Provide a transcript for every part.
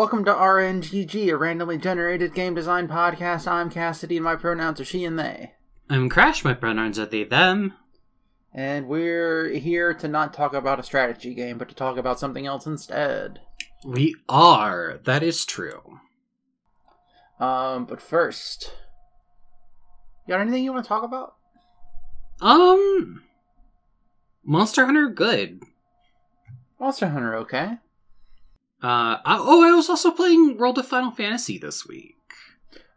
Welcome to RNGG, a randomly generated game design podcast. I'm Cassidy, and my pronouns are she and they. I'm Crash, my pronouns are they, them. And we're here to not talk about a strategy game, but to talk about something else instead. We are. That is true. Um, but first, you got anything you want to talk about? Um. Monster Hunter, good. Monster Hunter, okay. Uh, I, oh, I was also playing World of Final Fantasy this week.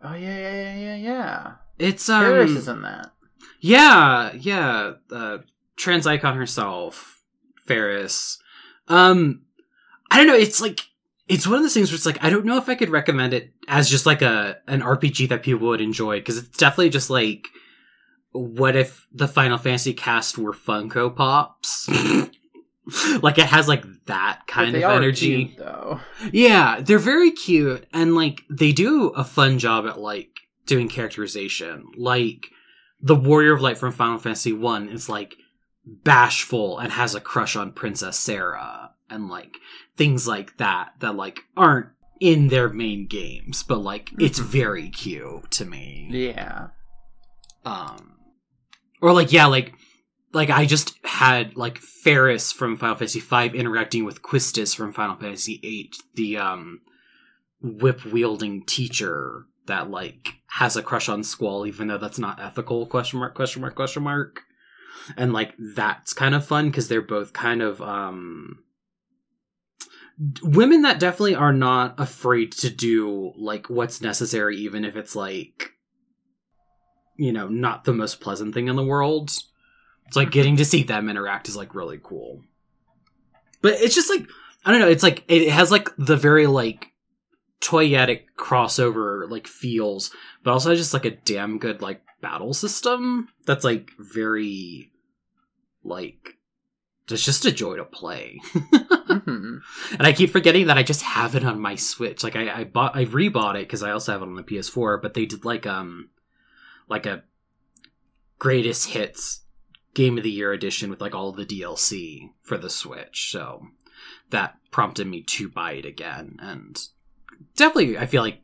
Oh yeah, yeah, yeah, yeah, yeah. It's um, Faris is in that. Yeah, yeah. Uh, trans icon herself, Faris. Um, I don't know. It's like it's one of those things where it's like I don't know if I could recommend it as just like a an RPG that people would enjoy because it's definitely just like what if the Final Fantasy cast were Funko Pops. like it has like that kind of energy. cute, though. Yeah, they're very cute and like they do a fun job at like doing characterization. Like the Warrior of Light from Final Fantasy 1 is like bashful and has a crush on Princess Sarah and like things like that that like aren't in their main games, but like it's Mhm. very cute to me Yeah. um or like yeah like like i just had like faris from final fantasy V interacting with quistis from final fantasy VIII, the um whip wielding teacher that like has a crush on squall even though that's not ethical question mark question mark question mark. And like that's kind of fun because they're both kind of um women that definitely are not afraid to do like what's necessary even if it's like you know not the most pleasant thing in the world it's like getting to see them interact is like really cool but it's just like i don't know it's like it has like the very like toyetic crossover like feels but also just like a damn good like battle system that's like very like it's just a joy to play hmm and I keep forgetting that I just have it on my Switch. Like I, I bought, I rebought it because I also have it on the PS4. But they did like um, like a greatest hits game of the year edition with like all the DLC for the Switch. So that prompted me to buy it again, and definitely I feel like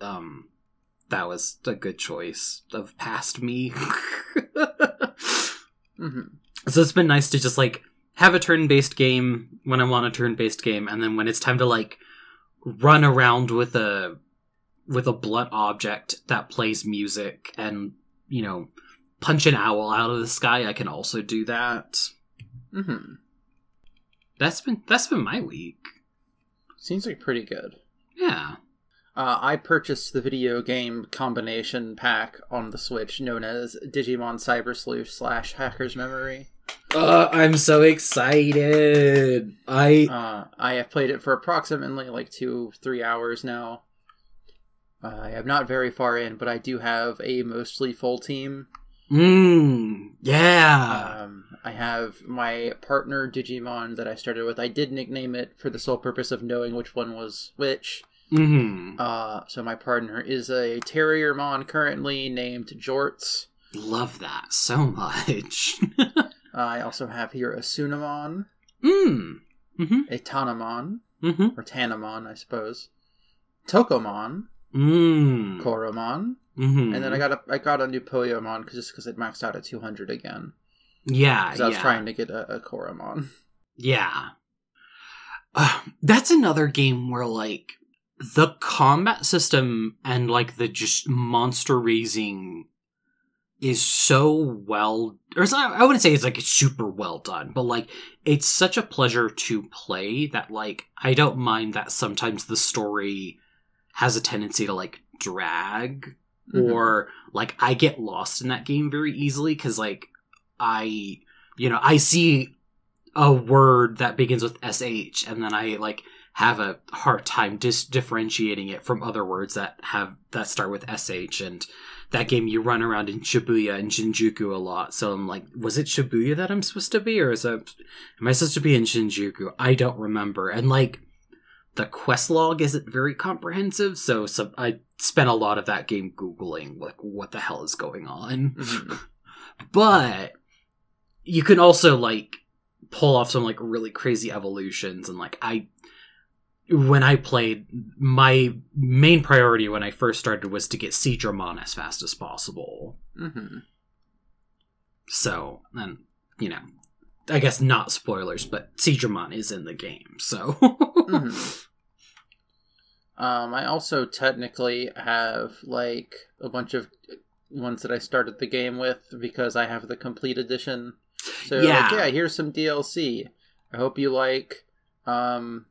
um, that was a good choice of past me. hmm So it's been nice to just like have a turn-based game when I want a turn-based game, and then when it's time to like run around with a with a blunt object that plays music and you know punch an owl out of the sky, I can also do that. hmm That's been that's been my week. Seems like pretty good. Yeah. Uh, I purchased the video game combination pack on the Switch known as Digimon Cyber Sleuth slash Hacker's Memory. Uh, I'm so excited. I Uh, I have played it for approximately like two, three hours now. Uh, I am not very far in, but I do have a mostly full team. Mm, yeah. Um, I have my partner Digimon that I started with. I did nickname it for the sole purpose of knowing which one was which. hmm Uh, so my partner is a Terriermon currently named Jorts. Love that so much. I also have here a Tsunomon, mm. Mm-hmm. a Tanamon, Mm-hmm. or Tanamon, I suppose, Tokomon, Mm. Koromon, Mm-hmm. and then I got a I got a new Poyomon cause, just because it maxed out at 200 again. yeah, Because I was yeah. trying to get a, a Koromon. Yeah. Uh, that's another game where like the combat system and like the just monster raising is so well or not, I wouldn't say it's like super well done, but like it's such a pleasure to play that like I don't mind that sometimes the story has a tendency to like drag Mhm. or like I get lost in that game very easily because like I you know I see a word that begins with sh and then I like have a hard time dis- differentiating it from other words that have that start with sh and that game you run around in Shibuya and Shinjuku a lot. So I'm like was it Shibuya that I'm supposed to be or is it am I supposed to be in Shinjuku? I don't remember. And like the quest log isn't very comprehensive so, so I spent a lot of that game googling like what the hell is going on Mhm. but you can also like pull off some like really crazy evolutions and like i when I played, my main priority when I first started was to get Seadramon as fast as possible. hmm So, and you know, I guess not spoilers, but Seadramon is in the game, so. hmm Um, I also technically have like a bunch of ones that I started the game with because I have the complete edition. So Yeah. like, yeah, here's some DLC. I hope you like. Um,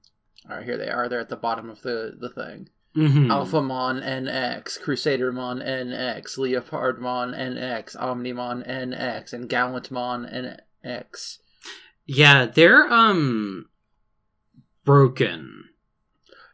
all right, here they are. They're at the bottom of the the thing. Mhm. Alphamon NX, Crusadermon NX, Leopardmon NX, Omnimon NX, and Gallantmon NX. Yeah, they're um broken.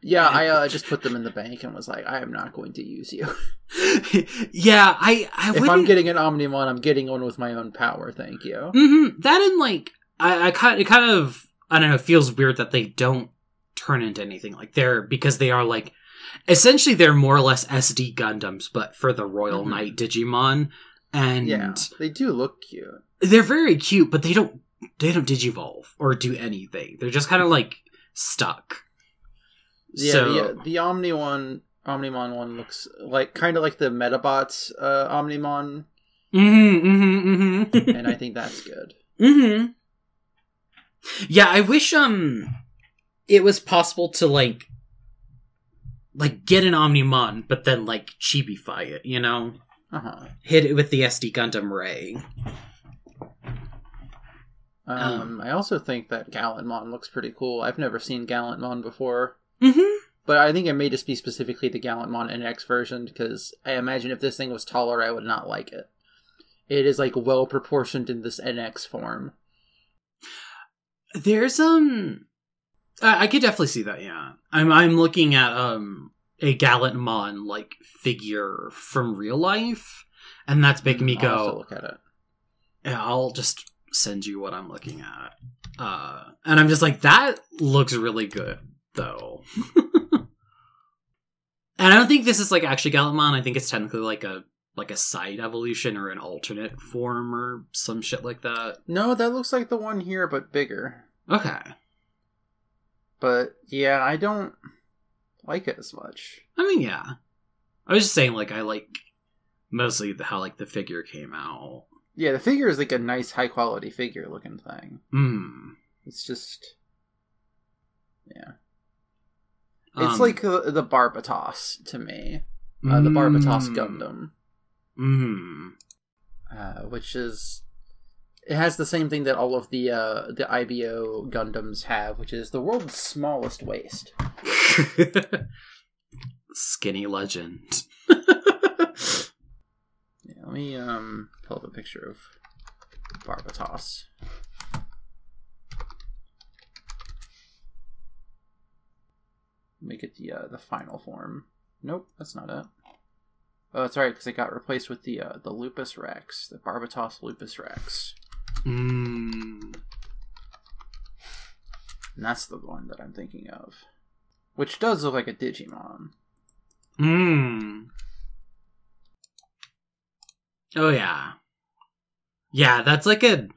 Yeah, I uh, just put them in the bank and was like, I am not going to use you. yeah, I I if wouldn't. I'm getting an Omnimon, I'm getting one with my own power. Thank you. Mm-hmm. That and like I, I kind it kind of I don't know. It feels weird that they don't turn into anything like they're because they are like essentially they're more or less SD Gundams, but for the Royal Mhm. Knight Digimon, and Yeah, they do look cute. they're very cute, but they don't they don't digivolve or do anything. They're just kind of like stuck. Yeah, so, the, the Omni one, Omnimon one looks like kind of like the Medabots uh, Omnimon, Mm-hmm, mm-hmm, mm-hmm. and I think that's good. mm-hmm. Yeah, I wish um it was possible to like like get an Omnimon, but then like chibify it, you know? Uh huh. Hit it with the SD Gundam Ray. Um, I also think that Gallantmon looks pretty cool. I've never seen Gallantmon before, Mm-hmm. but I think it may just be specifically the Gallantmon NX version because I imagine if this thing was taller, I would not like it. It is like well proportioned in this NX form. There's um I, I could definitely see that, yeah. I'm I'm looking at um a Gallantmon like figure from real life, and that's making me I'll have to go, look at it. Yeah, I'll just send you what I'm looking at. Uh, and I'm just like, that looks really good, though. and I don't think this is like actually Gallantmon. I think it's technically like a like a side evolution or an alternate form or some shit like that. No, that looks like the one here, but bigger. Okay. But yeah, I don't like it as much. I mean, yeah. I was just saying, like, I like mostly the, how like the figure came out. Yeah, the figure is like a nice, high quality figure looking thing. Hmm. It's just, yeah, it's Um, like the, the Barbatos to me, uh, the Barbatos mm, Gundam, Mm. uh, which is it has the same thing that all of the uh, the IBO Gundams have, which is the world's smallest waist. Skinny legend. Yeah, let me um pull up a picture of Barbatos. Make it the uh, the final form. Nope, that's not it. Oh, that's right, because it got replaced with the uh, the Lupus Rex, the Barbatos Lupus Rex, Mm. and that's the one that I'm thinking of, which does look like a Digimon. Mm. Oh yeah. Yeah, that's like a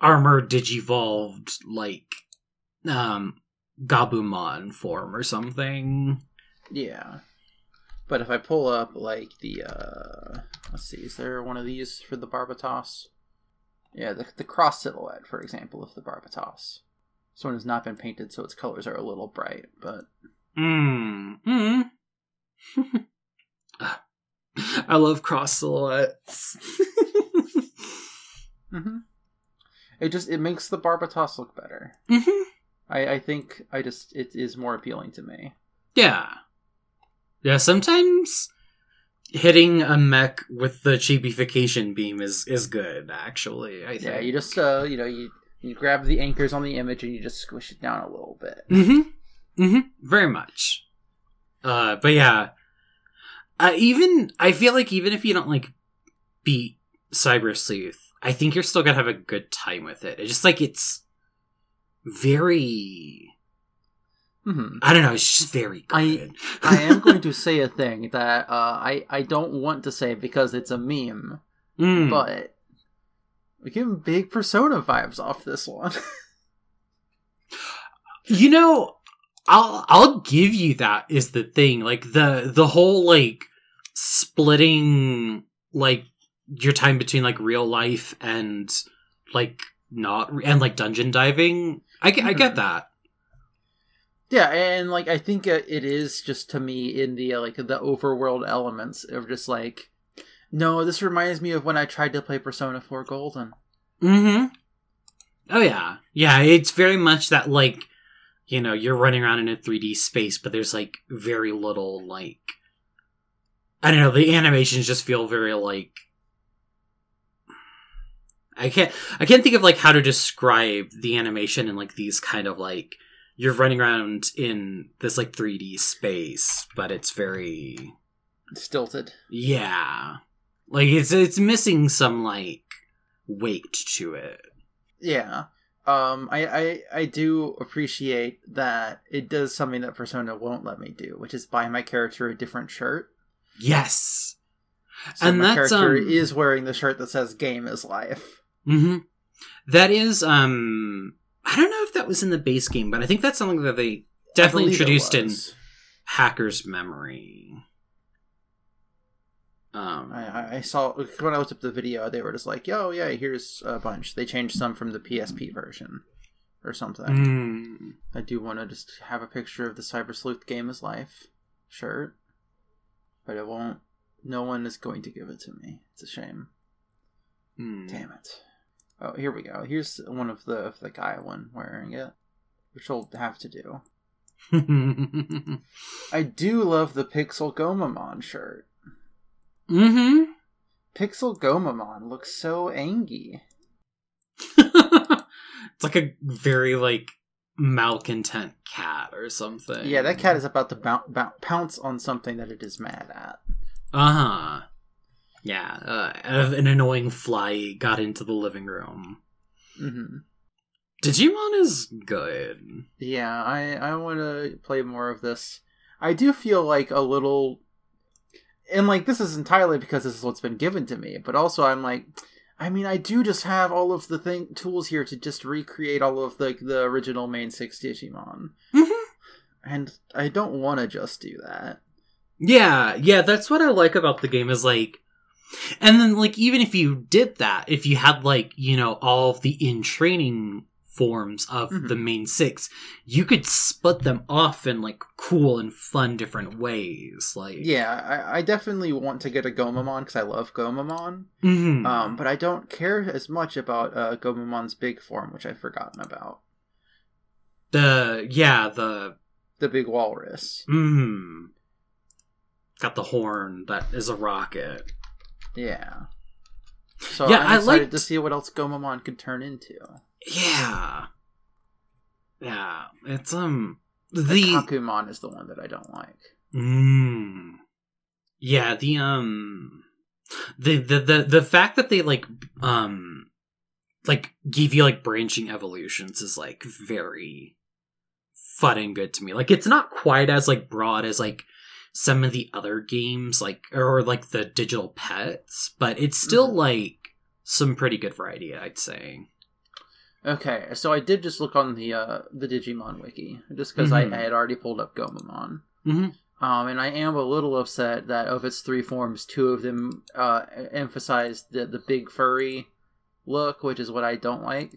armor digivolved like um Gabumon form or something. Yeah. But if I pull up like the uh let's see, is there one of these for the Barbatos? Yeah, the the cross silhouette, for example, of the Barbatos. This one has not been painted, so its colors are a little bright, but Mm. Mm. I love cross silhouettes. mm-hmm. it just it makes the Barbatos look better. hmm I, I think I just it is more appealing to me. Yeah. Yeah, sometimes hitting a mech with the chibification beam is is good actually, I think. Yeah, you just uh you know, you you grab the anchors on the image and you just squish it down a little bit. Mm-hmm. Mm-hmm. Very much. Uh, but yeah, uh, even I feel like even if you don't like beat Cyber Sleuth, I think you're still gonna have a good time with it. It's just like it's very. hmm I don't know. It's just very I- good. I am going to say a thing that uh, I I don't want to say because it's a meme, Mm. but we get big Persona vibes off this one. You know, I'll I'll give you that is the thing. Like the the whole like splitting like your time between like real life and like not and like dungeon diving. I get, I get Mhm. that. Yeah, and like I think uh, it is just to me in the uh, like the overworld elements of just like, no, this reminds me of when I tried to play Persona Four Golden. Mm-hmm. Oh yeah, yeah. It's very much that like you know you're running around in a 3D space, but there's like very little like I don't know. The animations just feel very like I can't I can't think of like how to describe the animation in like these kind of like you're running around in this like 3D space, but it's very Stilted. yeah, like it's it's missing some like weight to it. Yeah. Um, I, I I do appreciate that it does something that Persona won't let me do, which is buy my character a different shirt. Yes. So And my that's, character um, is wearing the shirt that says "Game is Life." Hmm That is, um, I don't know if that was in the base game, but I think that's something that they definitely I believe it introduced in. Hacker's Memory. Um, I, I- I saw when I looked up the video, they were just like, "Yo, yeah, here's a bunch." They changed some from the PSP version or something. mm, I do want to just have a picture of the Cyber Sleuth Game as Life shirt, but it won't. No one is going to give it to me. It's a shame. mm. Damn it. Oh, here we go. Here's one of the of the guy one wearing it, which I'll have to do. I do love the Pixel Gomamon shirt. Mm-hmm. Pixel Gomamon looks so angy. it's like a very like malcontent cat or something. Yeah, that cat is about to bou- bou- pounce on something that it is mad at. Uh huh. Yeah, uh, an annoying fly got into the living room. hmm Digimon is good. Yeah, I I want to play more of this. I do feel like a little, and like this is entirely because this is what's been given to me. But also, I'm like, I mean, I do just have all of the thing tools here to just recreate all of the the original main six Digimon, Mhm. and I don't want to just do that. Yeah, yeah, that's what I like about the game is like and then like even if you did that, if you had like, you know, all of the in training forms of Mhm. the main six, you could split them off in like cool and fun different ways. Like Yeah, I, I definitely want to get a Gomamon because I love Gomamon. Mhm. Um, but I don't care as much about uh, Gomamon's big form, which I've forgotten about. the yeah, the The big walrus. mm, got the horn that is a rocket. Yeah. So Yeah, I'm I excited liked- to see what else Gomamon could turn into. Yeah. Yeah, it's um The the Kakumon is the one that I don't like. Mm. Yeah, the um the, the the the fact that they like um like give you like branching evolutions is like very fun and good to me. Like it's not quite as like broad as like some of the other games like or like the digital pets, but it's still Mhm. like some pretty good variety, I'd say. Okay, so I did just look on the uh, the Digimon wiki just because Mhm. I, I had already pulled up Gomamon. Mhm. Um, and I am a little upset that of its three forms, two of them uh, emphasize the the big furry look, which is what I don't like.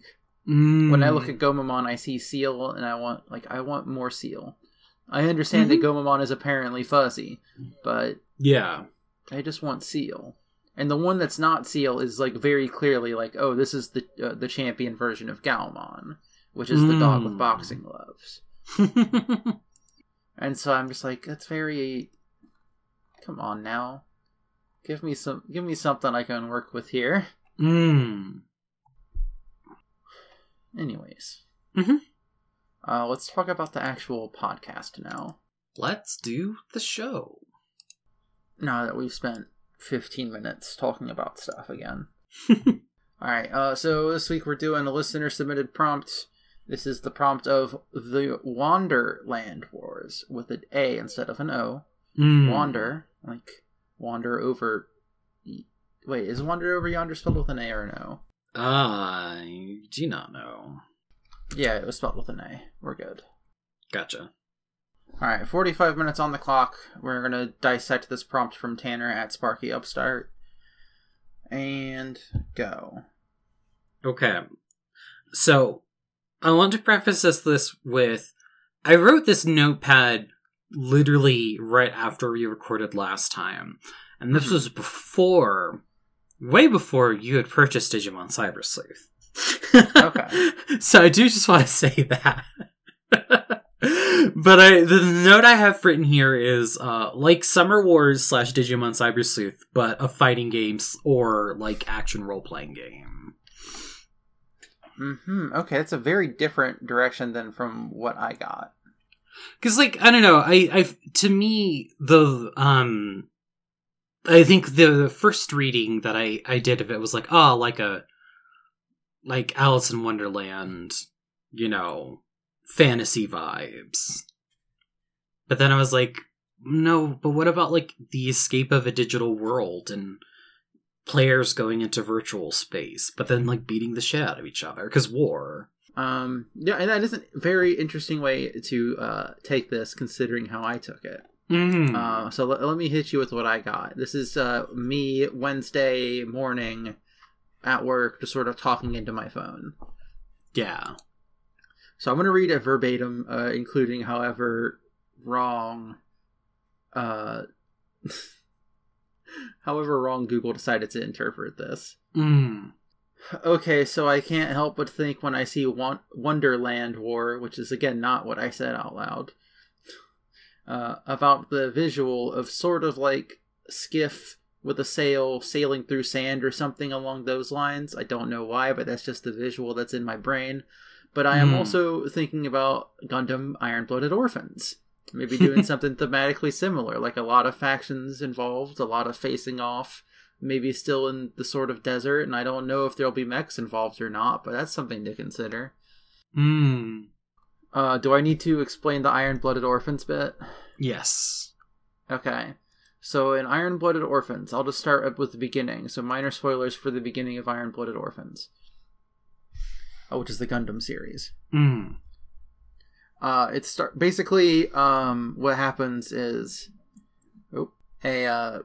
When I look Mm. at Gomamon, I see Seal, and I want like I want more Seal. I understand that Gomamon is apparently fuzzy, but yeah. I just want Seal. And the one that's not Seal is like very clearly like, oh, this is the uh, the champion version of Gaomon, which is the dog with Mm. boxing gloves. And so I'm just like, that's very. Come on now, give me some, give me something I can work with here. mm. Anyways, Mhm. Uh, let's talk about the actual podcast now. Let's do the show. Now that we've spent 15 minutes talking about stuff again. All right. Uh, so this week we're doing a listener submitted prompt. This is the prompt of the Wanderland Wars with an A instead of an O. Mm. Wander, like wander over. Wait, is wander over yonder spelled with an A or an I do not know. Yeah, it was spelled with an A. We're good. Gotcha. All right, 45 minutes on the clock. We're going to dissect this prompt from Tanner at Sparky Upstart. And go. Okay. So, I want to preface this, this with I wrote this notepad literally right after we recorded last time. And this Mhm. was before, way before you had purchased Digimon Cyber Sleuth. Okay. so I do just want to say that. but I, the note I have written here is uh, like Summer Wars slash Digimon Cyber Sleuth, but a fighting game or like action role playing game. hmm Okay, it's a very different direction than from what I got. because like i don't know i i to me the um i think the first reading that i i did of it was like oh like a like alice in wonderland you know fantasy vibes but then i was like no but what about like the escape of a digital world and players going into virtual space but then like beating the shit out of each other because war Um, yeah, and that is a very interesting way to uh, take this, considering how I took it. mm. Uh, so let, let me hit you with what I got. This is uh, me Wednesday morning at work, just sort of talking into my phone. yeah So I'm going to read it verbatim, uh, including, however, wrong. Uh, however, wrong Google decided to interpret this. mm. Okay, so I can't help but think when I see Wonderland War, which is again not what I said out loud, uh, about the visual of sort of like skiff with a sail sailing through sand or something along those lines. I don't know why, but that's just the visual that's in my brain. But I am Hmm. also thinking about Gundam Iron Blooded Orphans. Maybe doing something thematically similar, like a lot of factions involved, a lot of facing off, maybe still in the sort of desert, and I don't know if there'll be mechs involved or not, but that's something to consider. Mm. Uh, do I need to explain the Iron Blooded Orphans bit? Yes. Okay. So in Iron Blooded Orphans, I'll just start up with the beginning. So minor spoilers for the beginning of Iron Blooded Orphans, uh, which is the Gundam series. Mm. Uh, it's start basically um, what happens is, oh, a uh,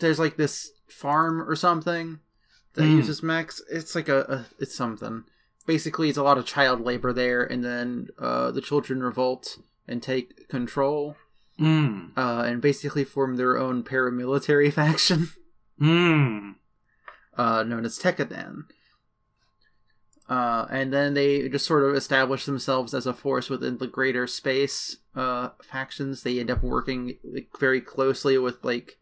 there's like this farm or something that Hmm. uses mechs. It's like a, a it's something. Basically, it's a lot of child labor there, and then uh, the children revolt and take control, Mm. uh, and basically form their own paramilitary faction, Mm. uh, known as Tekkadan. Uh, and then they just sort of establish themselves as a force within the greater space uh, factions. They end up working like, very closely with like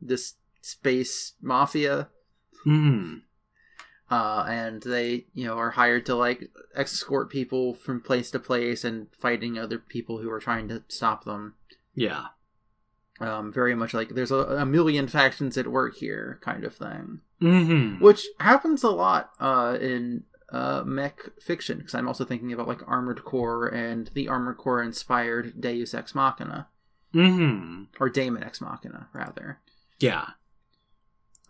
this space mafia, Mm. uh, and they you know are hired to like escort people from place to place and fighting other people who are trying to stop them. Yeah. Um, very much like there's a, a million factions at work here, kind of thing. Mm-hmm. which happens a lot uh, in uh, mech fiction because i'm also thinking about like armored core and the armored core inspired deus ex machina Mm-hmm. or daemon x machina rather Yeah.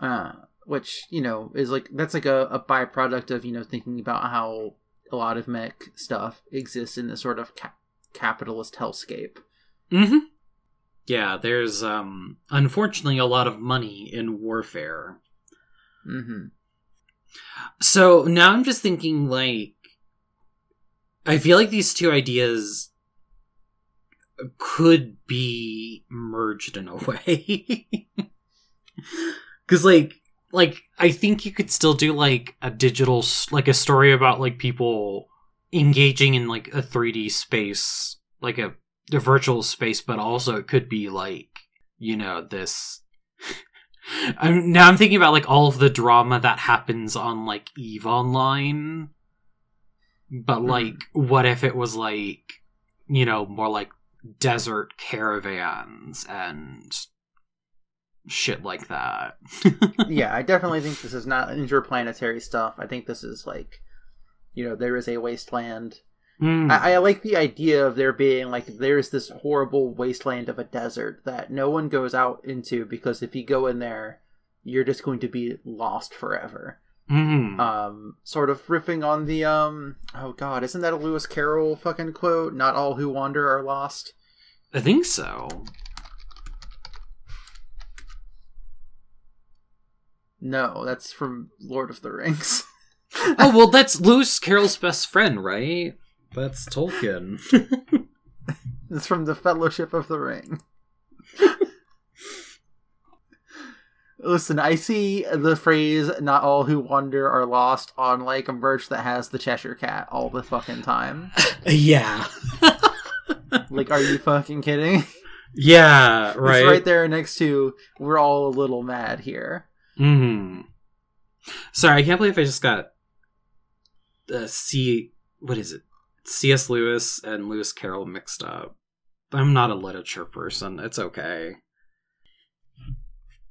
uh, which you know is like that's like a, a byproduct of you know thinking about how a lot of mech stuff exists in this sort of ca- capitalist hellscape Mm-hmm. Yeah, there's um unfortunately a lot of money in warfare. hmm So now I'm just thinking like I feel like these two ideas could be merged in a way. Cuz like like I think you could still do like a digital like a story about like people engaging in like a 3D space, like a, a virtual space, but also it could be like, you know, this I'm now I'm thinking about like all of the drama that happens on like Eve Online. But Mhm. like what if it was like you know, more like desert caravans and shit like that. yeah i definitely think this is not interplanetary stuff i think this is like you know there is a wasteland Mm. I, I like the idea of there being like there's this horrible wasteland of a desert that no one goes out into because if you go in there, you're just going to be lost forever. Mhm. Um, sort of riffing on the um, oh god, isn't that a Lewis Carroll fucking quote? Not all who wander are lost. I think so. No, that's from Lord of the Rings. oh well, that's Lewis Carroll's best friend, right? That's Tolkien. it's from the Fellowship of the Ring. Listen, I see the phrase "not all who wander are lost" on like a merch that has the Cheshire Cat all the fucking time. yeah. like, are you fucking kidding? Yeah, right. It's right there next to "We're all a little mad here." Hmm. Sorry, I can't believe I just got uh, C. What is it? C.S. Lewis and Lewis Carroll mixed up. I'm not a literature person. It's okay.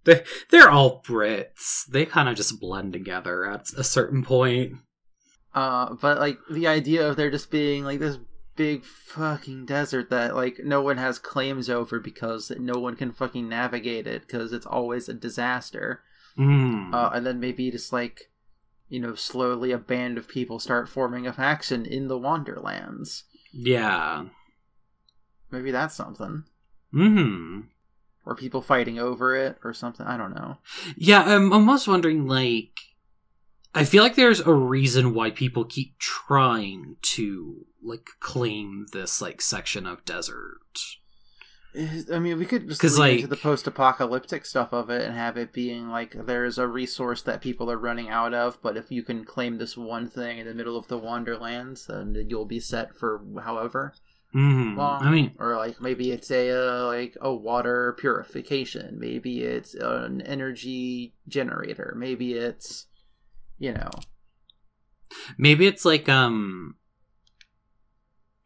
They they're all Brits. They kind of just blend together at a certain point. Uh, but like the idea of there just being like this big fucking desert that like no one has claims over because no one can fucking navigate it because it's always a disaster. Mm. Uh, and then maybe just like you know slowly a band of people start forming a faction in the Wanderlands. Yeah. Maybe that's something. Hmm. Or people fighting over it or something. I don't know. Yeah, I'm almost wondering like I feel like there's a reason why people keep trying to like claim this like section of desert. I mean, we could just lean like- into the post-apocalyptic stuff of it and have it being like there's a resource that people are running out of, but if you can claim this one thing in the middle of the Wanderlands, then you'll be set for however hmm long. I mean, or like maybe it's a uh, like a water purification, maybe it's an energy generator, maybe it's you know. Maybe it's like um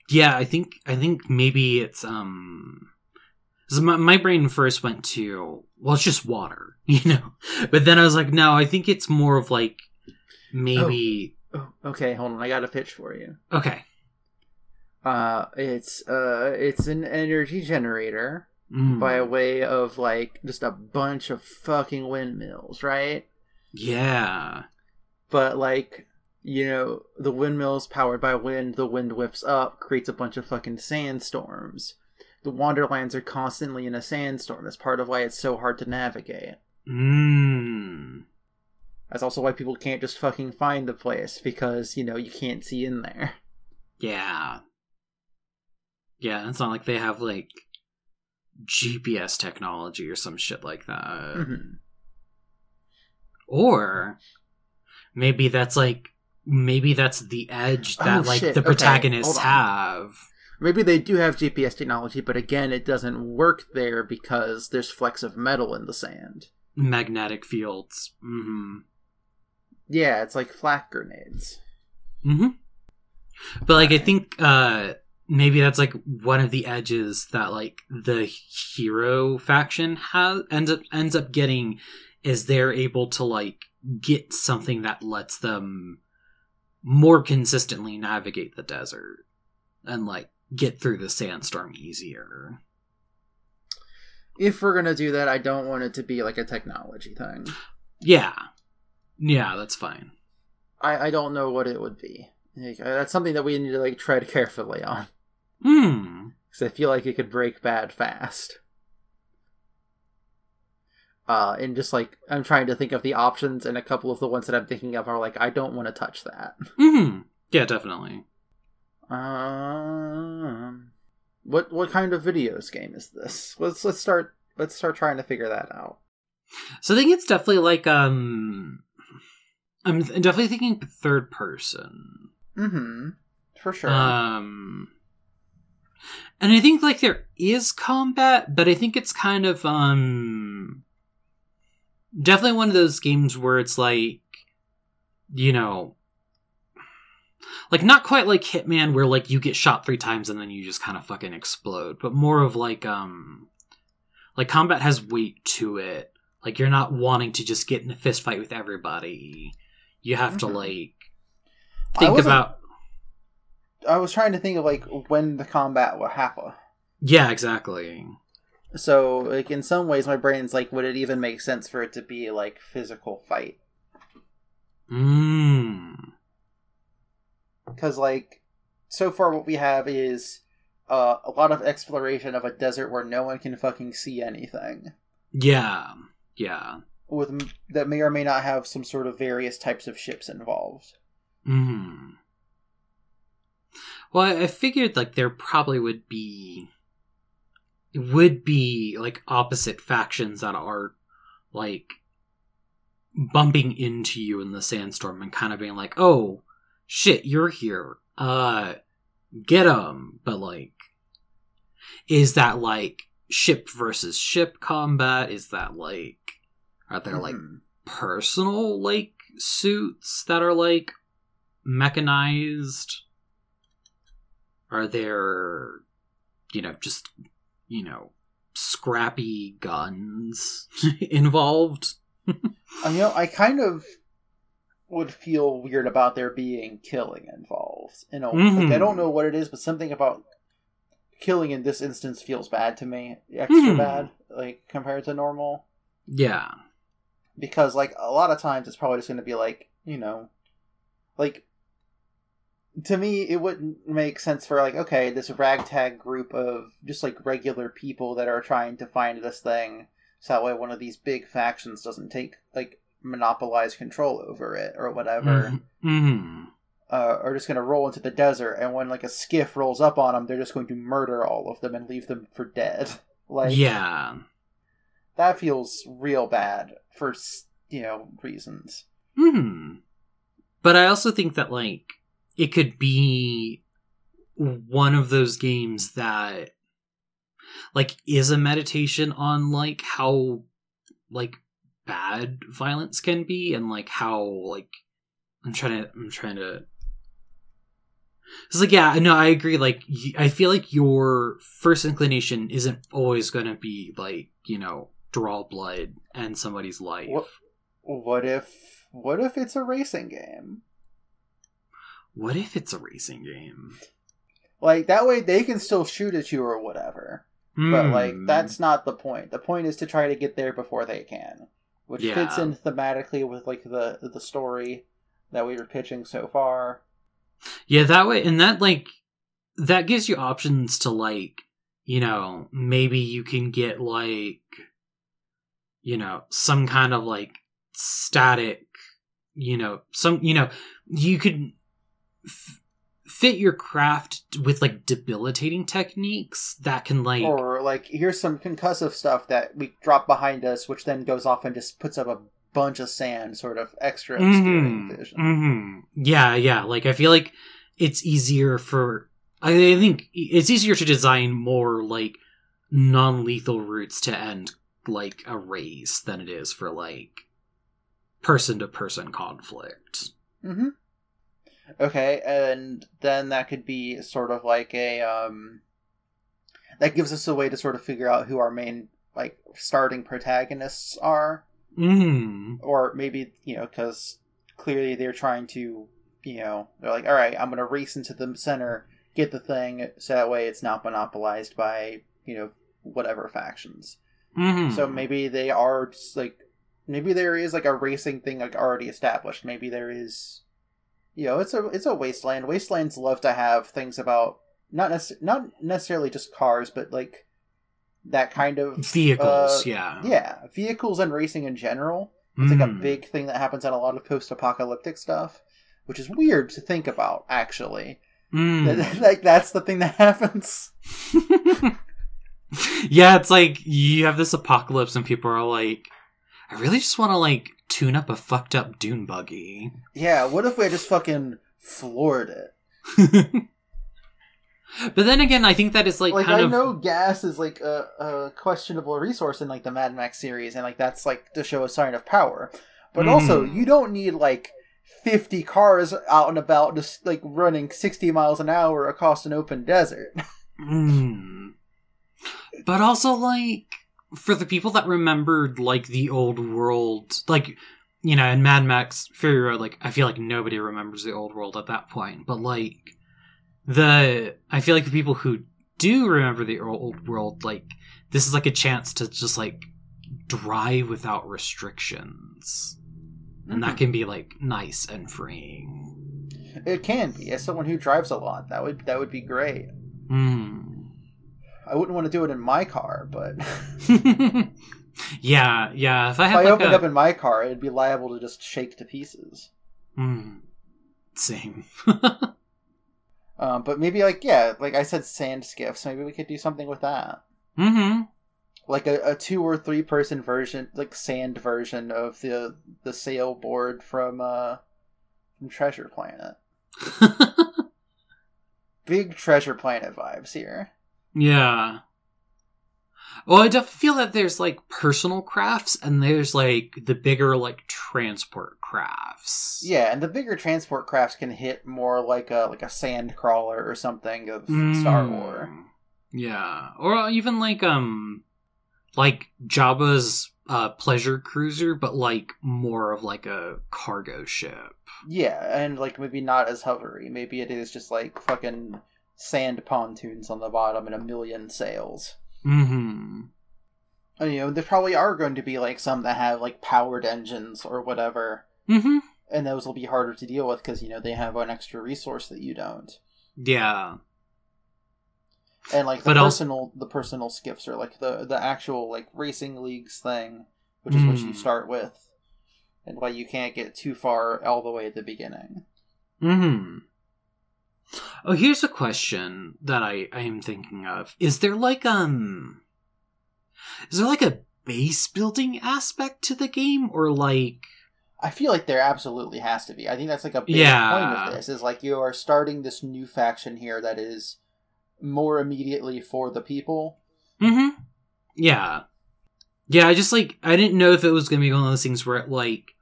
Yeah, I think I think maybe it's um 'cause my, my brain first went to well it's just water, you know. But then I was like no, I think it's more of like maybe oh, okay, hold on, I got a pitch for you. okay. Uh, it's uh, it's an energy generator. Mm. by way of like just a bunch of fucking windmills, right? Yeah. But like, you know, the windmills powered by wind, the wind whips up, creates a bunch of fucking sandstorms. The Wanderlands are constantly in a sandstorm. That's part of why it's so hard to navigate. Mm. That's also why people can't just fucking find the place because, you know, you can't see in there. Yeah. Yeah, it's not like they have like GPS technology or some shit like that. Mhm. Or maybe that's like maybe that's the edge that Oh, like shit. the protagonists on. have. Maybe they do have GPS technology, but again, it doesn't work there because there's flecks of metal in the sand. Magnetic fields. Mm-hmm. Yeah, it's like flak grenades. Mm-hmm. But like I think uh maybe that's like one of the edges that like the hero faction has ends up ends up getting is they're able to like get something that lets them more consistently navigate the desert and like get through the sandstorm easier. if we're gonna do that, I don't want it to be like a technology thing. Yeah. Yeah, that's fine. I, I don't know what it would be. Like, uh, that's something that we need to like tread carefully on Hmm. because I feel like it could break bad fast. Uh, and just like I'm trying to think of the options, and a couple of the ones that I'm thinking of are like I don't want to touch that. Hmm. Yeah, definitely. Um, what what kind of videos game is this? Let's let's start let's start trying to figure that out. So I think it's definitely like um I'm definitely thinking third person. Mm-hmm. For sure. Um and I think like there is combat, but I think it's kind of um definitely one of those games where it's like you know like not quite like Hitman where like you get shot 3 times and then you just kind of fucking explode, but more of like um like combat has weight to it. Like you're not wanting to just get in a fist fight with everybody. You have to Mhm. like think wasn't- about I was trying to think of like when the combat would happen. Yeah, exactly. So, like in some ways, my brain's like, would it even make sense for it to be like physical fight? Mm. Because like, so far what we have is uh, a lot of exploration of a desert where no one can fucking see anything. Yeah, yeah. With that may or may not have some sort of various types of ships involved. Hmm. Well, I figured like there probably would be would be like opposite factions that are like bumping into you in the sandstorm and kind of being like, "Oh, shit, you're here. Uh, get them." But like, is that like ship versus ship combat? Is that like, are there like Mhm. personal like suits that are like mechanized? Are there, you know, just you know, scrappy guns involved? Uh, you know, I kind of would feel weird about there being killing involved. You know, like, I Mhm. don't know what it is, but something about killing in this instance feels bad to me, extra Mhm. bad, like compared to normal. Yeah. Because like a lot of times it's probably just going to be like you know, like to me it wouldn't make sense for like okay this ragtag group of just like regular people that are trying to find this thing so that way one of these big factions doesn't take like monopolize control over it or whatever. Hmm uh, are just going to roll into the desert and when like a skiff rolls up on them they're just going to murder all of them and leave them for dead. Like yeah. that feels real bad for you know reasons. Hmm. But I also think that like it could be one of those games that like is a meditation on like how like bad violence can be and like how like I'm trying to I'm trying to it's like yeah no I agree like i feel like your first inclination isn't always going to be like you know draw blood and somebody's life. What- what if what if it's a racing game? What if it's a racing game? like that way they can still shoot at you or whatever. But like Hmm. that's not the point. The point is to try to get there before they can which Yeah. fits in thematically with like the the story that we were pitching so far yeah, that way, and that like that gives you options to like, you know, maybe you can get like, you know, some kind of like static, you know, some, you know, you could f- fit your craft with like debilitating techniques that can like or like here's some concussive stuff that we drop behind us which then goes off and just puts up a bunch of sand sort of extra Mhm, vision mhm. Yeah, yeah. Like I feel like it's easier for. I I think it's easier to design more like non-lethal routes to end like a race than it is for like person-to-person conflict. hmm Okay, and then that could be sort of like a um that gives us a way to sort of figure out who our main like starting protagonists are, Mm. or maybe you know because clearly they're trying to you know they're like all right I'm gonna race into the center, get the thing, so that way it's not monopolized by you know whatever factions. Mhm. So maybe they are just like maybe there is like a racing thing like already established. Maybe there is you know, it's a it's a wasteland. Wastelands love to have things about not necess- not necessarily just cars, but like that kind of vehicles. uh, yeah. yeah, vehicles and racing in general. It's like a Mm. big thing that happens in a lot of post-apocalyptic stuff, which is weird to think about actually. Mm. like that's the thing that happens. yeah, it's like you have this apocalypse and people are like, I really just want to like tune up a fucked up dune buggy. Yeah, what if we just fucking floored it? but then again, I think that is like, like I of know gas is like a, a questionable resource in like the Mad Max series, and like that's like to show a sign of power. But also, Mhm. you don't need like fifty cars out and about just like running sixty miles an hour across an open desert. Mm. But also, like, for the people that remembered, like, the old world, like, you know, in Mad Max Fury Road, like, I feel like nobody remembers the old world at that point. But, like, the, I feel like the people who do remember the old world, like, this is like a chance to just, like, drive without restrictions. And that can be, like, nice and freeing. it can be as someone who drives a lot. That would that would be great. Hmm. I wouldn't want to do it in my car, but yeah, yeah. If I if I like opened a up in my car, it'd be liable to just shake to pieces. Hmm. same. Um, but maybe like yeah, like I said, sand skiffs. Maybe we could do something with that, mm-hmm. like a, a two or three person version, like sand version of the the sailboard from uh from Treasure Planet. Big Treasure Planet vibes here. Yeah. Well, I definitely feel that there's like personal crafts and there's like the bigger like transport crafts. Yeah, and the bigger transport crafts can hit more like a like a sand crawler or something of Star Mm. Wars. Yeah, or even like um, like Jabba's uh pleasure cruiser, but like more of like a cargo ship. Yeah, and like maybe not as hovery. Maybe it is just like fucking sand pontoons on the bottom and a million sails. Mm-hmm. And, you know, there probably are going to be like some that have like powered engines or whatever, Mm-hmm. and those will be harder to deal with because you know they have an extra resource that you don't. Yeah. And like the But also- personal, the personal skiffs are like the the actual like racing leagues thing, which is what you Mm. start with, and why you can't get too far all the way at the beginning. Hmm. Oh, here's a question that I I am thinking of. Is there like um, is there like a base building aspect to the game, or like I feel like there absolutely has to be. I think that's like a big Yeah. point of this is like you are starting this new faction here that is more immediately for the people. Mm-hmm. Yeah. Yeah, I just like I didn't know if it was gonna be one of those things where it like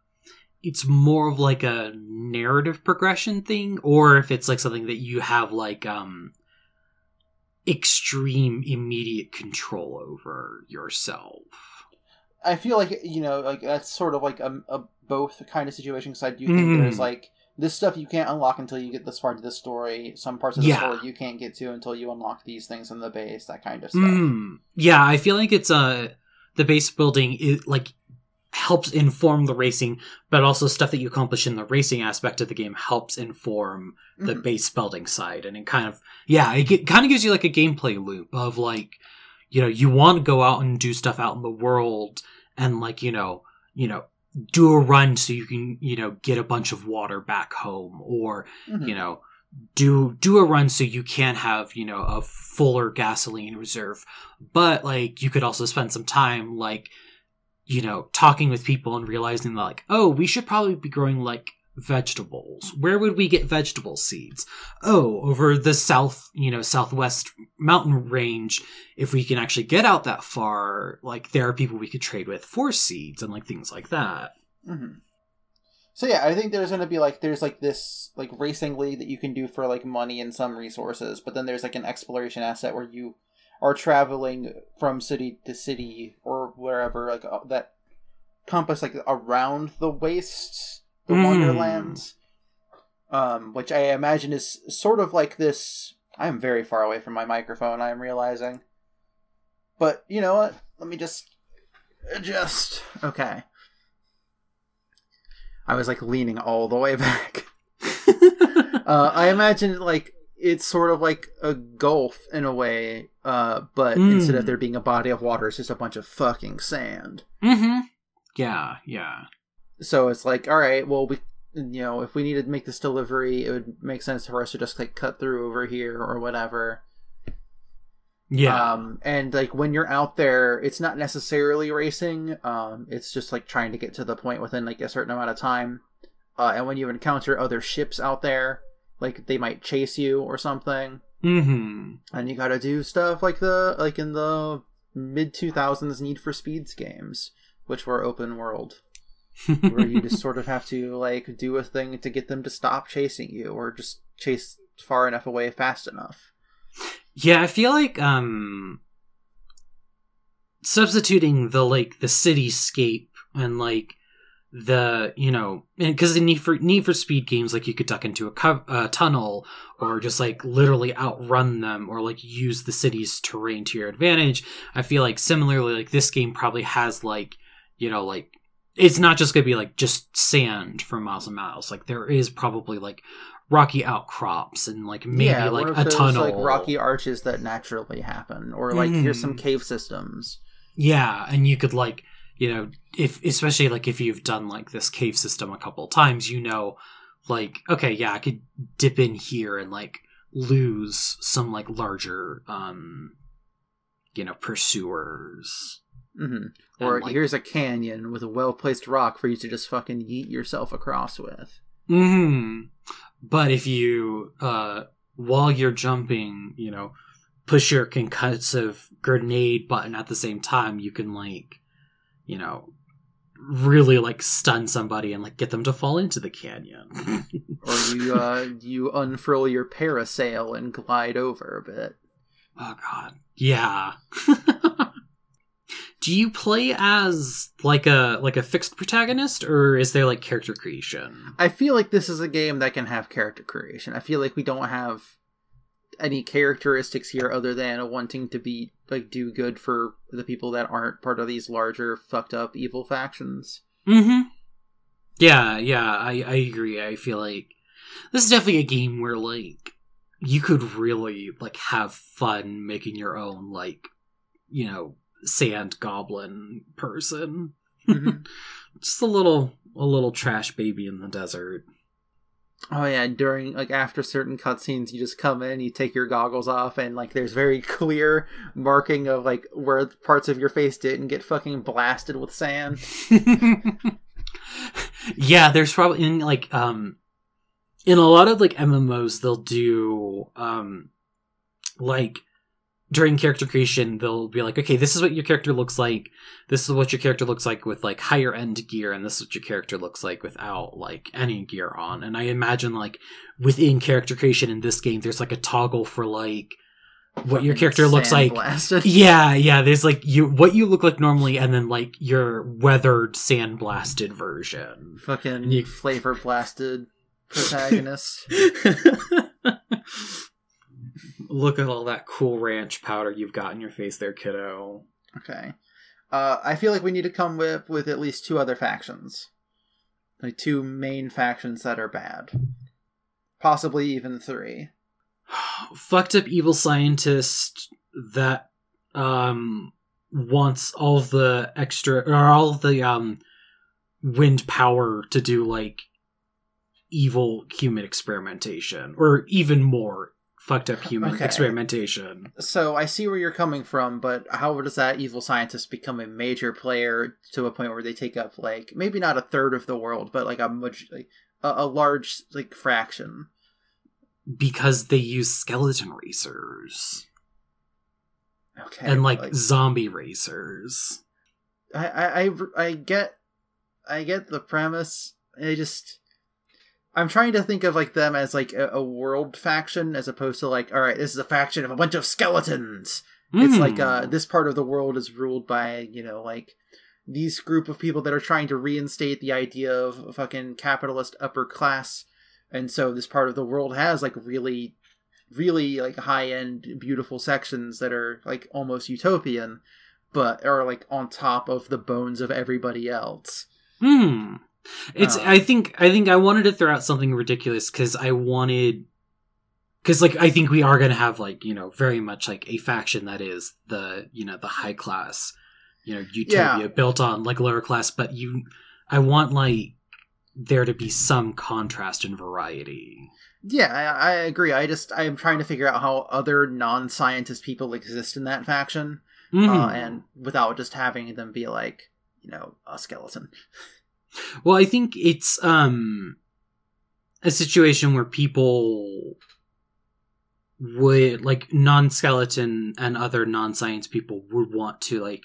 it's more of like a narrative progression thing, or if it's like something that you have like um extreme immediate control over yourself. I feel like you know, like that's sort of like a, a both kind of situation. Because I do think Mhm. there's like this stuff you can't unlock until you get this far into the story. Some parts of the Yeah. story you can't get to until you unlock these things in the base. That kind of stuff. Mm. Yeah, I feel like it's a the base building it like helps inform the racing, but also stuff that you accomplish in the racing aspect of the game helps inform the Mhm. base building side and it kind of yeah it get, kind of gives you like a gameplay loop of like you know you want to go out and do stuff out in the world and like you know you know do a run so you can you know get a bunch of water back home or Mhm. you know do do a run so you can have you know a fuller gasoline reserve but like you could also spend some time like you know talking with people and realizing that like oh we should probably be growing like vegetables. Where would we get vegetable seeds? Oh over the south you know southwest mountain range. If we can actually get out that far like there are people we could trade with for seeds and like things like that. Hmm So yeah, I think there's gonna be like there's like this like racing league that you can do for like money and some resources, but then there's like an exploration asset where you are traveling from city to city or wherever like uh, that compass like around the wastes, the Mm. wonderlands, um, which I imagine is sort of like this. I am very far away from my microphone. I am realizing, but you know what? Let me just adjust. Okay. I was like leaning all the way back. Uh, I imagine like it's sort of like a gulf in a way, uh, but Mm. instead of there being a body of water, it's just a bunch of fucking sand. mm-hmm yeah yeah So it's like, all right, well, we, you know, if we needed to make this delivery, it would make sense for us to just like cut through over here or whatever. yeah Um, and like when you're out there, it's not necessarily racing. Um, it's just like trying to get to the point within like a certain amount of time. Uh, and when you encounter other ships out there, like they might chase you or something, mm-hmm and you got to do stuff like the like in the mid two thousands Need for Speeds games, which were open world, where you just sort of have to like do a thing to get them to stop chasing you or just chase far enough away fast enough. Yeah, I feel like um substituting the like the cityscape and like the you know because in need for need for speed games like you could duck into a co- uh, tunnel or just like literally outrun them or like use the city's terrain to your advantage i feel like similarly like this game probably has like you know like it's not just gonna be like just sand for miles and miles like there is probably like rocky outcrops and like maybe yeah, like a tunnel like rocky arches that naturally happen, or like here's some Mm. cave systems. Yeah, and you could like, you know, if especially like if you've done like this cave system a couple times, you know, like okay, yeah, I could dip in here and like lose some like larger um you know, pursuers. hmm Or And, like- here's a canyon with a well placed rock for you to just fucking yeet yourself across with. hmm But if you uh while you're jumping, you know, push your concussive grenade button at the same time, you can like, you know, really like stun somebody and like get them to fall into the canyon. Or you uh, you unfurl your parasail and glide over a bit. oh god. Yeah. Do you play as like a like a fixed protagonist or is there like character creation? I feel like this is a game that can have character creation. I feel like we don't have any characteristics here other than wanting to be like do good for the people that aren't part of these larger fucked up evil factions. Mm-hmm. Yeah, yeah, I, I agree. I feel like this is definitely a game where like you could really like have fun making your own like you know sand goblin person. Mhm. Just a little a little trash baby in the desert. Oh yeah, during like after certain cutscenes, you just come in, you take your goggles off, and like there's very clear marking of like where parts of your face didn't get fucking blasted with sand. yeah, there's probably in like um in a lot of like MMOs they'll do um like during character creation they'll be like okay this is what your character looks like this is what your character looks like with like higher end gear and this is what your character looks like without like any gear on and i imagine like within character creation in this game there's like a toggle for like what your character looks like yeah, yeah. There's like you what you look like normally, and then like your weathered, sandblasted version. fucking You- flavor blasted protagonist. look at all that cool ranch powder you've got in your face, there, kiddo. Okay. Uh, I feel like we need to come with with at least two other factions, like two main factions that are bad, possibly even three. Fucked up evil scientist that um wants all the extra or all the um wind power to do like evil human experimentation or even more fucked up human Okay. experimentation. So I see where you're coming from, but how does that evil scientist become a major player to a point where they take up like maybe not a third of the world, but like a much like a, a large like fraction? because they use skeleton racers Okay, and like, zombie racers. I, I I I get I get the premise. I just I'm trying to think of like them as like a, a world faction as opposed to like all right, this is a faction of a bunch of skeletons. It's Hmm. like uh this part of the world is ruled by, you know, like these group of people that are trying to reinstate the idea of a fucking capitalist upper class. And so this part of the world has like really really like high end beautiful sections that are like almost utopian but are like on top of the bones of everybody else. Hmm. It's. Uh, I think. I think I wanted to throw out something ridiculous because I wanted. Because like I think we are going to have like you know very much like a faction that is the you know the high class, you know utopia Yeah. built on like lower class, but you. I want like there to be some contrast and variety. Yeah, I, I agree. I just I am trying to figure out how other non-scientist people exist in that faction, uh, Mhm. and without just having them be like, you know, a skeleton. Well, I think it's um a situation where people would like non-skeleton and other non-science people would want to like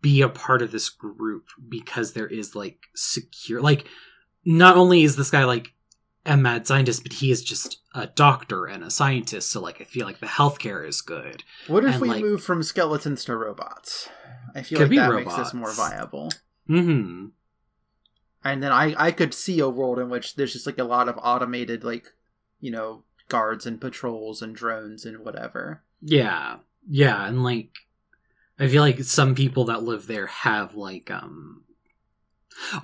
be a part of this group because there is like secure like not only is this guy like a mad scientist but he is just a doctor and a scientist so like i feel like the healthcare is good What if And, we like- move from skeletons to robots? I feel like that makes this more robots. viable. hmm And then I I could see a world in which there's just like a lot of automated like, you know, guards and patrols and drones and whatever. Yeah. Yeah, and like I feel like some people that live there have like um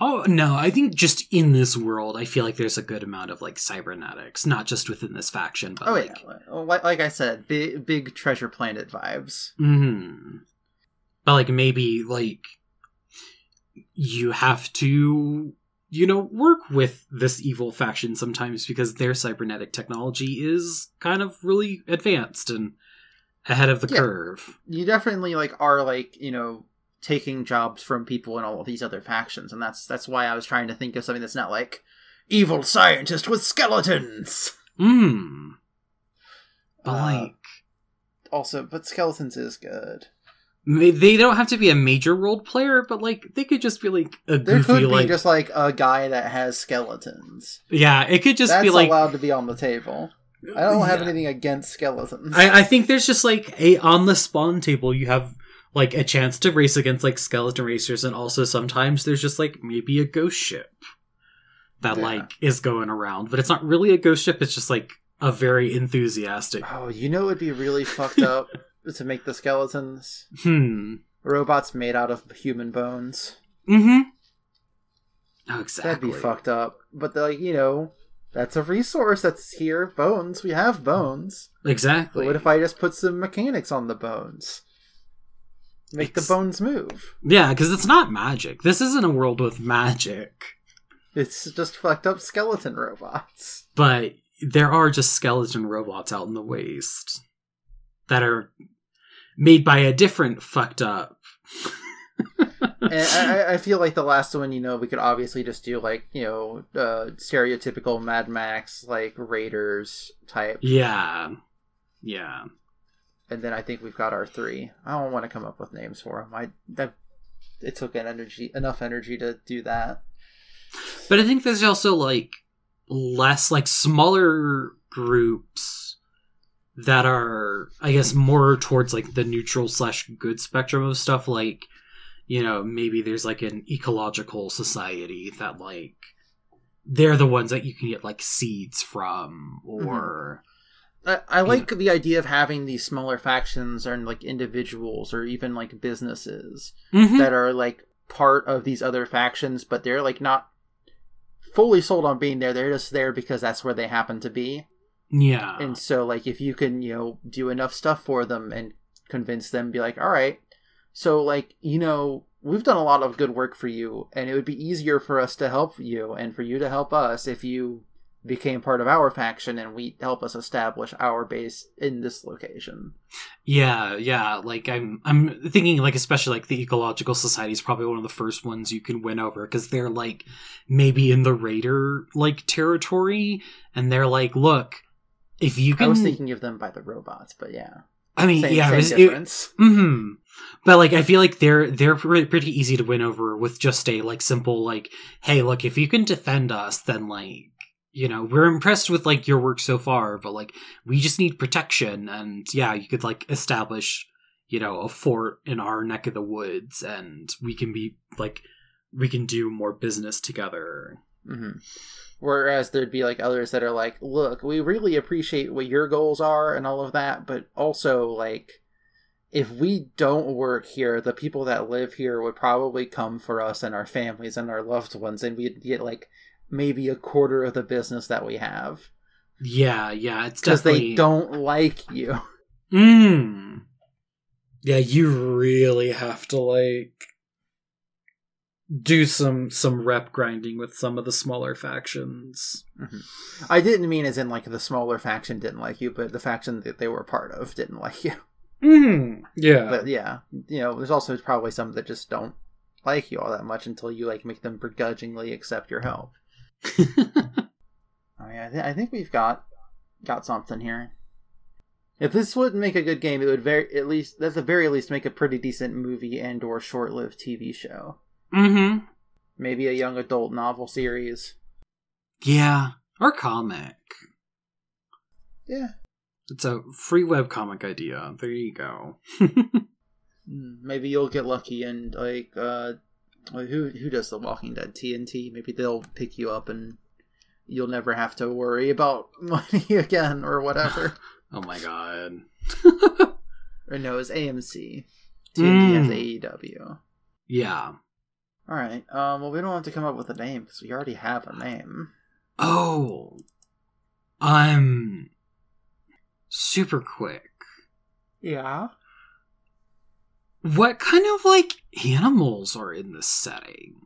Oh no, I think just in this world, I feel like there's a good amount of like cybernetics, not just within this faction, but oh like, yeah, Well, like, like I said, big big treasure planet vibes. hmm But like maybe like you have to you know work with this evil faction sometimes because their cybernetic technology is kind of really advanced and ahead of the Yeah. curve. You definitely like are like you know taking jobs from people in all of these other factions, and that's that's why I was trying to think of something that's not like evil scientist with skeletons. Hmm. But Uh, like Also, but skeletons is good. They don't have to be a major role player, but like they could just be like a There goofy could be like just like a guy that has skeletons. yeah, it could just That's be like allowed to be on the table. I don't have Yeah. anything against skeletons. I, I think there's just like a on the spawn table you have like a chance to race against like skeleton racers and also sometimes there's just like maybe a ghost ship that Yeah. like is going around but it's not really a ghost ship it's just like a very enthusiastic oh, you know, it would be really fucked up to make the skeletons hmm robots made out of human bones. mm-hmm oh exactly That'd be fucked up. But like you know, that's a resource that's here. Bones. We have bones. exactly But what if I just put some mechanics on the bones? Make Ex- the bones move. yeah because it's not magic this isn't a world with magic It's just fucked up skeleton robots. but there are just skeleton robots out in the waste that are made by a different fucked up. I- I feel like the last one, you know, we could obviously just do like you know, uh, stereotypical Mad Max like Raiders type, yeah, yeah, and then I think we've got our three. I don't want to come up with names for them. I that it took an energy enough energy to do that. but I think there's also like less like smaller groups that are, I guess, more towards like the neutral slash good spectrum of stuff. Like, you know, maybe there's like an ecological society that like they're the ones that you can get like seeds from or. I, I like the idea of having these smaller factions and like individuals or even like businesses Mhm. that are like part of these other factions, but they're like not fully sold on being there. They're just there because that's where they happen to be. Yeah. And so, like, if you can, you know, do enough stuff for them and convince them, be like, all right, so, like, you know, we've done a lot of good work for you, and it would be easier for us to help you and for you to help us if you became part of our faction and we help us establish our base in this location. Yeah, yeah. Like I'm, I'm thinking like especially like the ecological society is probably one of the first ones you can win over because they're like maybe in the raider like territory, and they're like, look, if you can, I was thinking of them by the robots, but yeah. I mean, Same, yeah, same it was, it, difference. hmm But like, I feel like they're they're pretty easy to win over with just a like simple like, hey, look, if you can defend us, then like, you know, we're impressed with like your work so far, but like, we just need protection, and yeah, you could like establish, you know, a fort in our neck of the woods, and we can be like, we can do more business together. hmm Whereas there'd be like others that are like, look, we really appreciate what your goals are and all of that, but also like, if we don't work here, the people that live here would probably come for us and our families and our loved ones, and we'd get like maybe a quarter of the business that we have Yeah, yeah, it's because definitely they don't like you. Mm. Yeah, you really have to like do some some rep grinding with some of the smaller factions. I didn't mean as in like the smaller faction didn't like you, but the faction that they were part of didn't like you. Mm. Yeah. But yeah, you know, there's also probably some that just don't like you all that much until you like make them begrudgingly accept your help. I mean, I, th- I think we've got got something here. If this wouldn't make a good game, it would very at least at the very least make a pretty decent movie and or short lived TV show. Mm-hmm. Maybe a young adult novel series. Yeah. Or comic. Yeah. It's a free web comic idea. There you go. Mm, Maybe you'll get lucky and like uh who who does the Walking Dead TNT? Maybe they'll pick you up and you'll never have to worry about money again or whatever. oh my god. or no, it's AMC. TNT has Mm. AEW. Yeah. All right. Um. Well, we don't have to come up with a name because we already have a name. Oh, I'm super quick. Yeah. What kind of like animals are in this setting?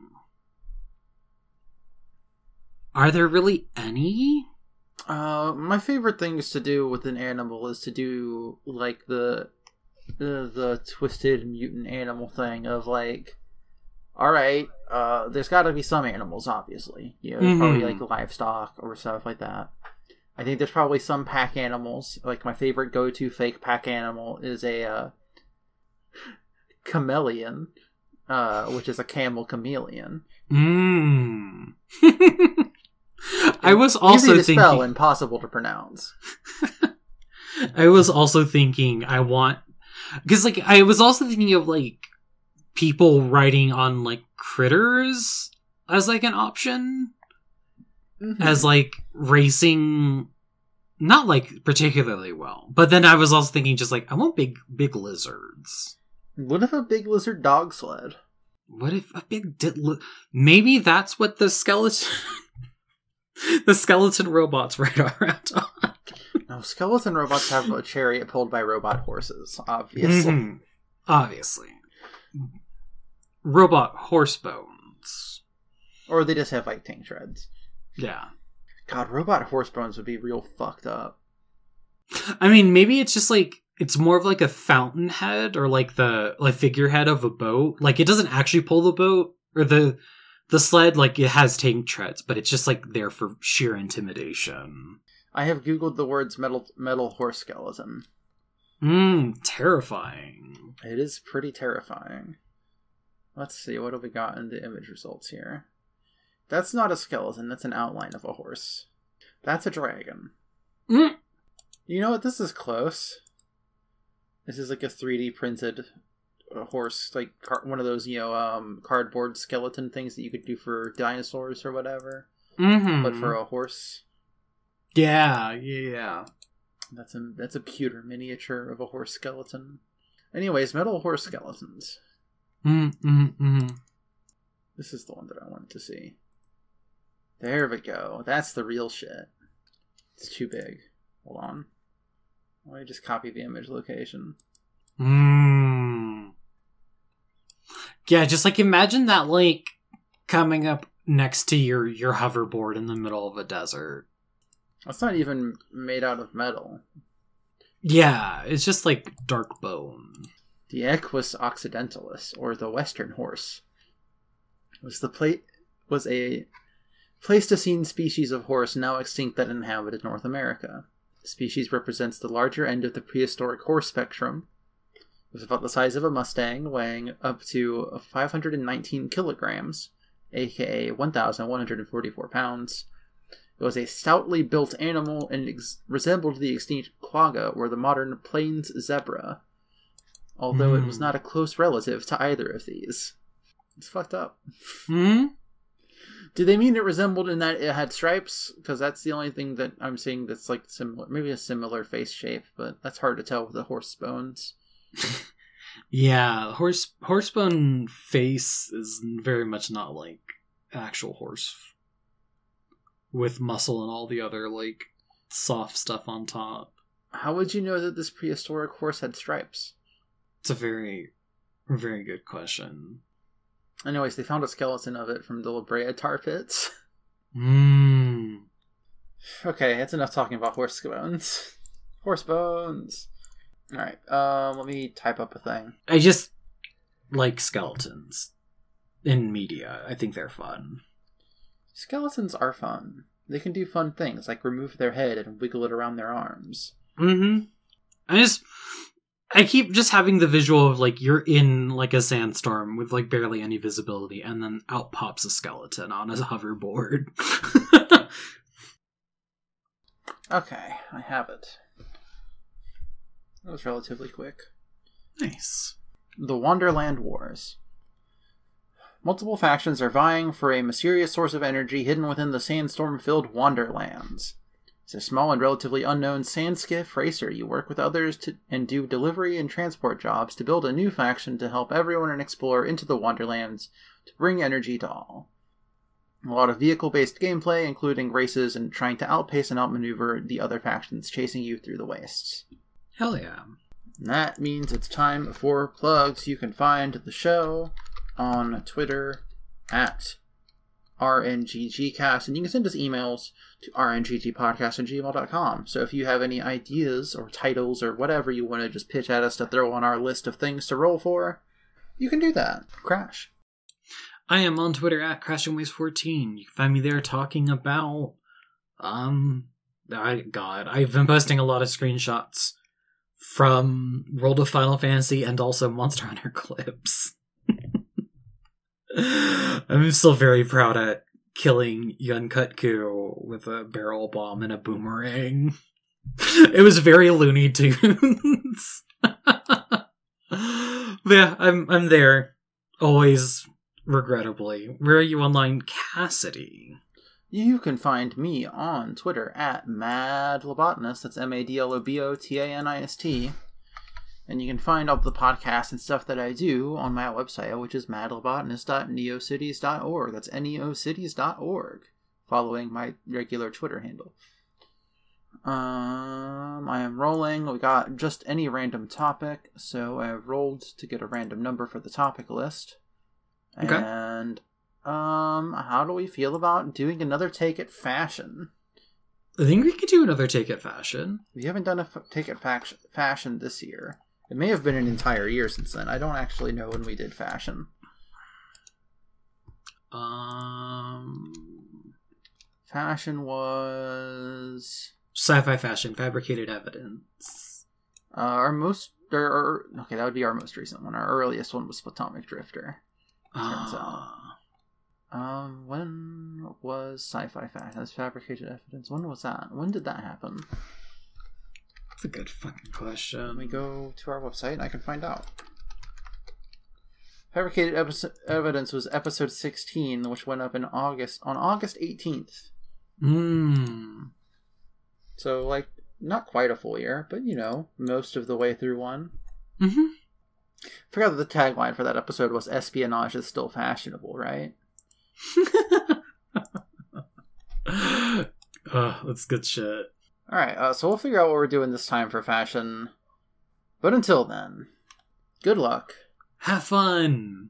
Are there really any? Uh, my favorite things to do with an animal is to do like the the, the twisted mutant animal thing of like, all right, uh, there's got to be some animals, obviously. You know, there's probably like livestock or stuff like that. I think there's probably some pack animals. Like my favorite go-to fake pack animal is a uh, chameleon, uh, which is a camel chameleon. Mmm. I was also Easy to thinking. spell, impossible to pronounce. I was also thinking I want because like I was also thinking of like people writing on like critters as like an option as like racing not like particularly well but then i was also thinking just like i want big big lizards What if a big lizard dog sled? what if a big di- li- maybe that's what the skeleton the skeleton robots ride around on No, skeleton robots have a chariot pulled by robot horses, obviously. Mhm. obviously robot horse bones Or they just have like tank treads. yeah God, robot horse bones would be real fucked up. I mean, maybe it's just like it's more of like a fountainhead or like the like figurehead of a boat. Like it doesn't actually pull the boat or the the sled. Like it has tank treads, but it's just like there for sheer intimidation. I have googled the words metal metal horse skeleton. Mmm, terrifying. It is pretty terrifying. Let's see, what have we got in the image results here? That's not a skeleton, that's an outline of a horse. That's a dragon. Mm. You know what? This is close. This is like a 3D printed uh, horse, like one of those, you know, um, cardboard skeleton things that you could do for dinosaurs or whatever, Mm-hmm. but for a horse. yeah, yeah. That's a that's a pewter miniature of a horse skeleton. Anyways, metal horse skeletons. Mm-hmm. mm This is the one that I wanted to see. There we go. That's the real shit. It's too big. Hold on. Let me just copy the image location. Mm. Yeah, just like imagine that like coming up next to your your hoverboard in the middle of a desert. That's not even made out of metal. Yeah, it's just like dark bone. The Equus occidentalis, or the Western horse, was the was a Pleistocene species of horse now extinct that inhabited North America. The species represents the larger end of the prehistoric horse spectrum. It was about the size of a Mustang, weighing up to 519 kilograms, aka 1,144 pounds. It was a stoutly built animal and ex- resembled the extinct quagga or the modern plains zebra, although it was Hmm. not a close relative to either of these. It's fucked up. Hmm. Do they mean it resembled in that it had stripes? Because that's the only thing that I'm seeing that's like similar. Maybe a similar face shape, but that's hard to tell with the horse bones. Yeah, horse horsebone face is very much not like actual horse with muscle and all the other like soft stuff on top. How would you know that this prehistoric horse had stripes? It's a very very good question. Anyways, they found a skeleton of it from the La Brea tar pits. Mmm. okay, that's enough talking about horse bones. Horse bones. All right, um, let me type up a thing. I just like skeletons in media. I think they're fun. Skeletons are fun. They can do fun things like remove their head and wiggle it around their arms. Mm-hmm. I just I keep just having the visual of like you're in like a sandstorm with like barely any visibility, and then out pops a skeleton on a hoverboard. Okay, I have it. That was relatively quick. nice. The Wonderland Wars. Multiple factions are vying for a mysterious source of energy hidden within the sandstorm filled Wanderlands. It's a small and relatively unknown sand skiff racer. You work with others to, and do delivery and transport jobs to build a new faction to help everyone and explore into the Wonderlands to bring energy to all. A lot of vehicle based gameplay, including races and trying to outpace and outmaneuver the other factions chasing you through the wastes. Hell yeah. And that means it's time for plugs. You can find the show on Twitter at RNGGcast, and you can send us emails to rnggpodcast at gmail.com. So if you have any ideas or titles or whatever you want to just pitch at us to throw on our list of things to roll for, you can do that. Crash. I am on Twitter at CrashingWaves14. You can find me there talking about um I God, I've been posting a lot of screenshots from World of Final Fantasy and also Monster Hunter clips. I'm still very proud at killing Yian Kut-Ku with a barrel bomb and a boomerang. it was very Looney Tunes. yeah, I'm I'm there. Always regrettably. Where are you online, Cassidy? You can find me on Twitter at Mad MadLobotanist. That's M A D L O B O T A N I S T. And you can find all the podcasts and stuff that I do on my website, which is madlobotanist.neocities.org. That's neocities.org, following my regular Twitter handle. Um, I am rolling. We got just any random topic, so I have rolled to get a random number for the topic list. Okay. And um, how do we feel about doing another take at fashion? I think we could do another take at fashion. We haven't done a f- take at fac- fashion this year. It may have been an entire year since then. I don't actually know when we did fashion. Um, Fashion was sci-fi fashion, fabricated evidence. uh, our most. Or, or, okay, that would be our most recent one. Our earliest one was Platonic Drifter. Turns Ah. Um, when was sci-fi fashion? That's fabricated evidence. When was that? When did that happen? That's a good fucking question. Let me go to our website and I can find out. Fabricated evidence was episode 16, which went up in August on August 18th. Hmm. So, like, not quite a full year, but you know, most of the way through one. Mm-hmm. Forgot that the tagline for that episode was "Espionage is still fashionable," right? oh, that's good shit. All right, uh, so we'll figure out what we're doing this time for fashion. But until then, good luck. Have fun.